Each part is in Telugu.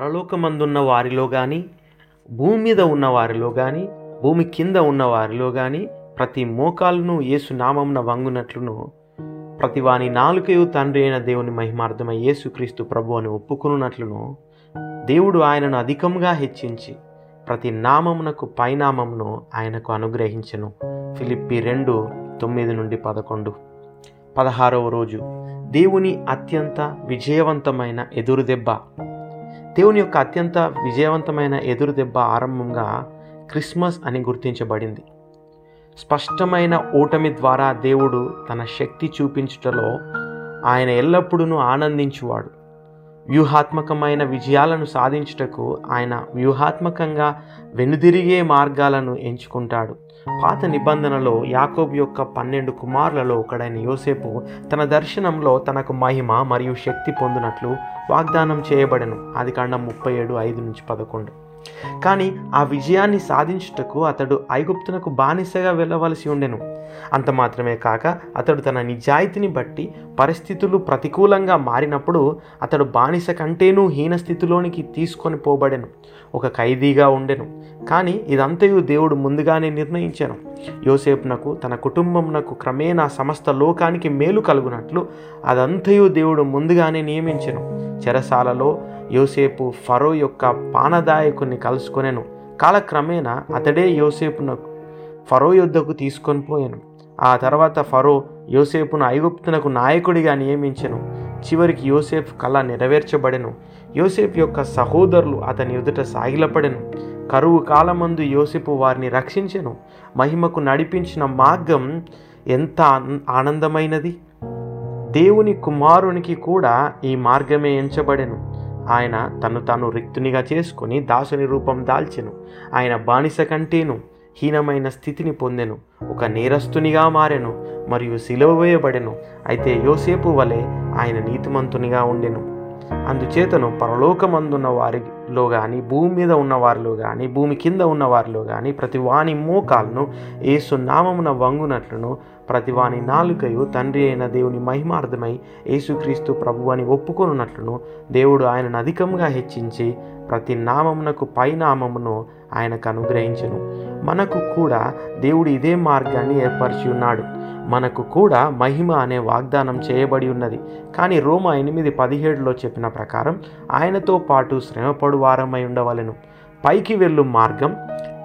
పరలోకమందున్న వారిలో కానీ భూమి మీద ఉన్న వారిలో కానీ భూమి కింద ఉన్న వారిలో కానీ ప్రతి మోకాలను యేసు నామంన వంగునట్లును. ప్రతి వాని నాలుకయు తండ్రి అయిన దేవుని మహిమార్థమై యేసుక్రీస్తు ప్రభు అని ఒప్పుకున్నట్లును దేవుడు ఆయనను అధికంగా హెచ్చించి ప్రతి నామమునకు పైనామమును ఆయనకు అనుగ్రహించను. ఫిలిప్పి రెండు తొమ్మిది నుండి పదకొండు. పదహారవ రోజు. దేవుని అత్యంత విజయవంతమైన ఎదురుదెబ్బ. దేవుని యొక్క అత్యంత విజయవంతమైన ఎదురు దెబ్బ ఆరంభంగా క్రిస్మస్ అని గుర్తించబడింది. స్పష్టమైన ఓటమి ద్వారా దేవుడు తన శక్తి చూపించుటలో ఆయన ఎల్లప్పుడూ ఆనందించువాడు. వ్యూహాత్మకమైన విజయాలను సాధించుటకు ఆయన వ్యూహాత్మకంగా వెనుదిరిగే మార్గాలను ఎంచుకుంటాడు. పాత నిబంధనలో యాకోబు యొక్క పన్నెండు కుమారులలో ఒకడైన యోసేపు తన దర్శనంలో తనకు మహిమ మరియు శక్తి పొందినట్లు వాగ్దానం చేయబడెను. అది కాండం ముప్పై ఏడు ఐదు నుంచి పదకొండు. కానీ ఆ విజయాన్ని సాధించుటకు అతడు ఐగుప్తునకు బానిసగా వెళ్ళవలసి ఉండెను. అంత మాత్రమే కాక అతడు తన నిజాయితీని బట్టి పరిస్థితులు ప్రతికూలంగా మారినప్పుడు అతడు బానిస కంటేనూ హీన స్థితిలోనికి తీసుకొని పోబడెను ఒక ఖైదీగా ఉండెను. కానీ ఇదంతయు దేవుడు ముందుగానే నిర్ణయించాను. యోసేపునకు తన కుటుంబంనకు క్రమేణా సమస్త లోకానికి మేలు కలుగునట్లు అదంతయు దేవుడు ముందుగానే నియమించను. చెరసాలలో యోసేపు ఫరో యొక్క పానదాయకుని కలుసుకొనెను. కాలక్రమేణా అతడే యోసేపును ఫరో యుద్ధకు తీసుకొని పోయాను. ఆ తర్వాత ఫరో యోసేపును ఐగుప్తునకు నాయకుడిగా నియమించెను. చివరికి యోసేఫ్ కళ నెరవేర్చబడెను. యోసేఫ్ యొక్క సహోదరులు అతని ఎదుట సాగిలపడెను. కరువు కాలమందు యోసేపు వారిని రక్షించెను. మహిమకు నడిపించిన మార్గం ఎంత ఆనందమైనది! దేవుని కుమారునికి కూడా ఈ మార్గమే ఎంచబడెను. ఆయన తను తాను రిక్తునిగా చేసుకుని దాసుని రూపం దాల్చెను. ఆయన బానిస కంటేను హీనమైన స్థితిని పొందెను. ఒక నేరస్తునిగా మారెను మరియు సిలువ వేయబడెను. అయితే యోసేపు వలె ఆయన నీతిమంతునిగా ఉండెను. అందుచేతను పరలోకమందున్న లో కానీ భూమి మీద ఉన్నవారిలో కానీ భూమి కింద ఉన్నవారిలో కానీ ప్రతి వాని మోకాలను ఏసు నామమున వంగునట్లును ప్రతి వాని నాలుకయు తండ్రి అయిన దేవుని మహిమార్థమై యేసుక్రీస్తు ప్రభు అని ఒప్పుకొనున్నట్లును దేవుడు ఆయనను అధికంగా హెచ్చించి ప్రతి నామమునకు పై నామమును ఆయనకు అనుగ్రహించెను. మనకు కూడా దేవుడు ఇదే మార్గాన్ని ఏర్పరిచి ఉన్నాడు. మనకు కూడా మహిమ అనే వాగ్దానం చేయబడి ఉన్నది. కానీ రోమ ఎనిమిది పదిహేడులో చెప్పిన ప్రకారం ఆయనతో పాటు శ్రమపడు వారమై ఉండవలెను. పైకి వెళ్ళు మార్గం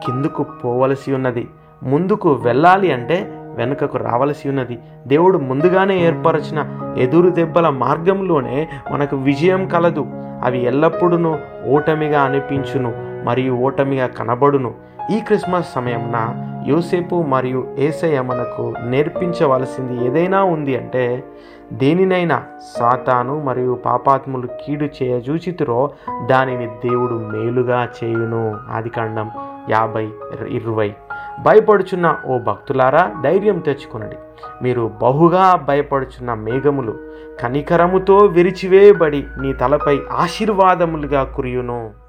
కిందుకు పోవలసి ఉన్నది. ముందుకు వెళ్ళాలి అంటే వెనుకకు రావలసి ఉన్నది. దేవుడు ముందుగానే ఏర్పరచిన ఎదురు దెబ్బల మార్గంలోనే మనకు విజయం కలదు. అవి ఎల్లప్పుడూ ఓటమిగా అనిపించును. మరియు ఓటమిగా కనబడును. ఈ క్రిస్మస్ సమయంన యోసేపు మరియు ఏసయ్య మనకు నేర్పించవలసింది ఏదైనా ఉంది అంటే దేనినైనా సాతాను మరియు పాపాత్ములు కీడు చేయజూచితురో దానిని దేవుడు మేలుగా చేయును. ఆదికాండం యాభై ఇరవై. భయపడుచున్న ఓ భక్తులారా ధైర్యం తెచ్చుకునండి. మీరు బహుగా భయపడుచున్న మేఘములు కనికరముతో విరిచివేయబడి నీ తలపై ఆశీర్వాదములుగా కురియును.